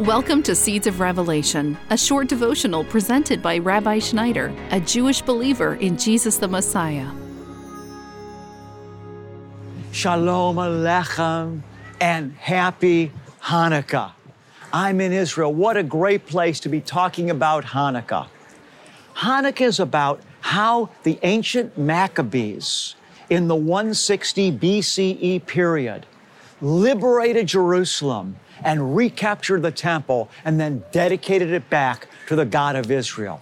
Welcome to Seeds of Revelation, a short devotional presented by Rabbi Schneider, a Jewish believer in Jesus the Messiah. Shalom Aleichem and happy Hanukkah. I'm in Israel. What a great place to be talking about Hanukkah. Hanukkah is about how the ancient Maccabees in the 160 BCE period liberated Jerusalem and recaptured the temple and then dedicated it back to the God of Israel.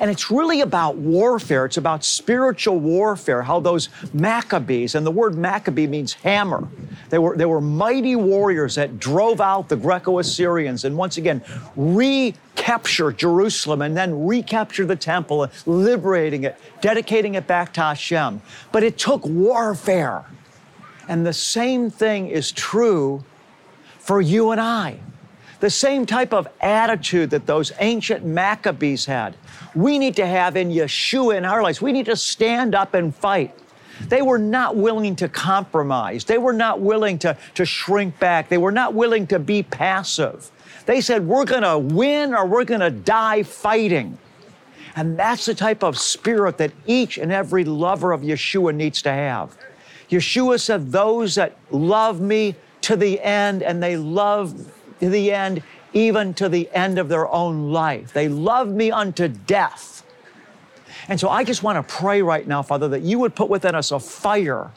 And it's really about warfare. It's about spiritual warfare, how those Maccabees, and the word Maccabee means hammer. They were, they were mighty warriors that drove out the Greco Assyrians and once again recaptured Jerusalem and then recaptured the temple, liberating it, dedicating it back to Hashem. But it took warfare. And the same thing is true for you and I. The same type of attitude that those ancient Maccabees had, we need to have in Yeshua in our lives. We need to stand up and fight. They were not willing to compromise. They were not willing to, to shrink back. They were not willing to be passive. They said, We're going to win or we're going to die fighting. And that's the type of spirit that each and every lover of Yeshua needs to have. Yeshua said, Those that love me to the end, and they love to the end, even to the end of their own life. They love me unto death. And so I just want to pray right now, Father, that you would put within us a fire,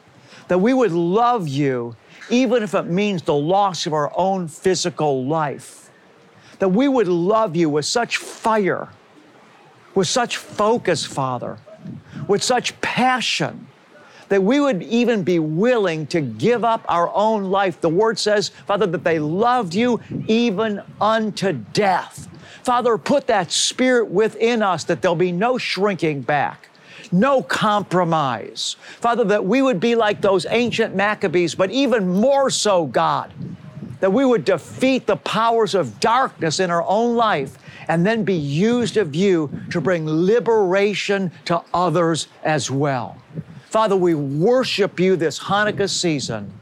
that we would love you, even if it means the loss of our own physical life. That we would love you with such fire, with such focus, Father, with such passion that we would even be willing to give up our own life. The word says, Father, that they loved you even unto death. Father, put that spirit within us that there'll be no shrinking back no compromise. Father, that we would be like those ancient Maccabees, but even more so, God, that we would defeat the powers of darkness in our own life and then be used of you to bring liberation to others as well. Father, we worship you this Hanukkah season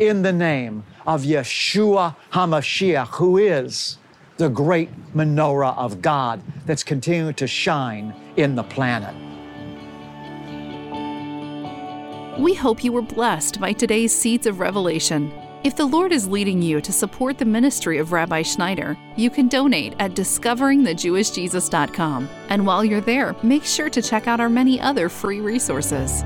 in the name of Yeshua HaMashiach, who is the great menorah of God that's continuing to shine in the planet. We hope you were blessed by today's Seeds of Revelation. If the Lord is leading you to support the ministry of Rabbi Schneider, you can donate at discoveringthejewishjesus.com. And while you're there, make sure to check out our many other free resources.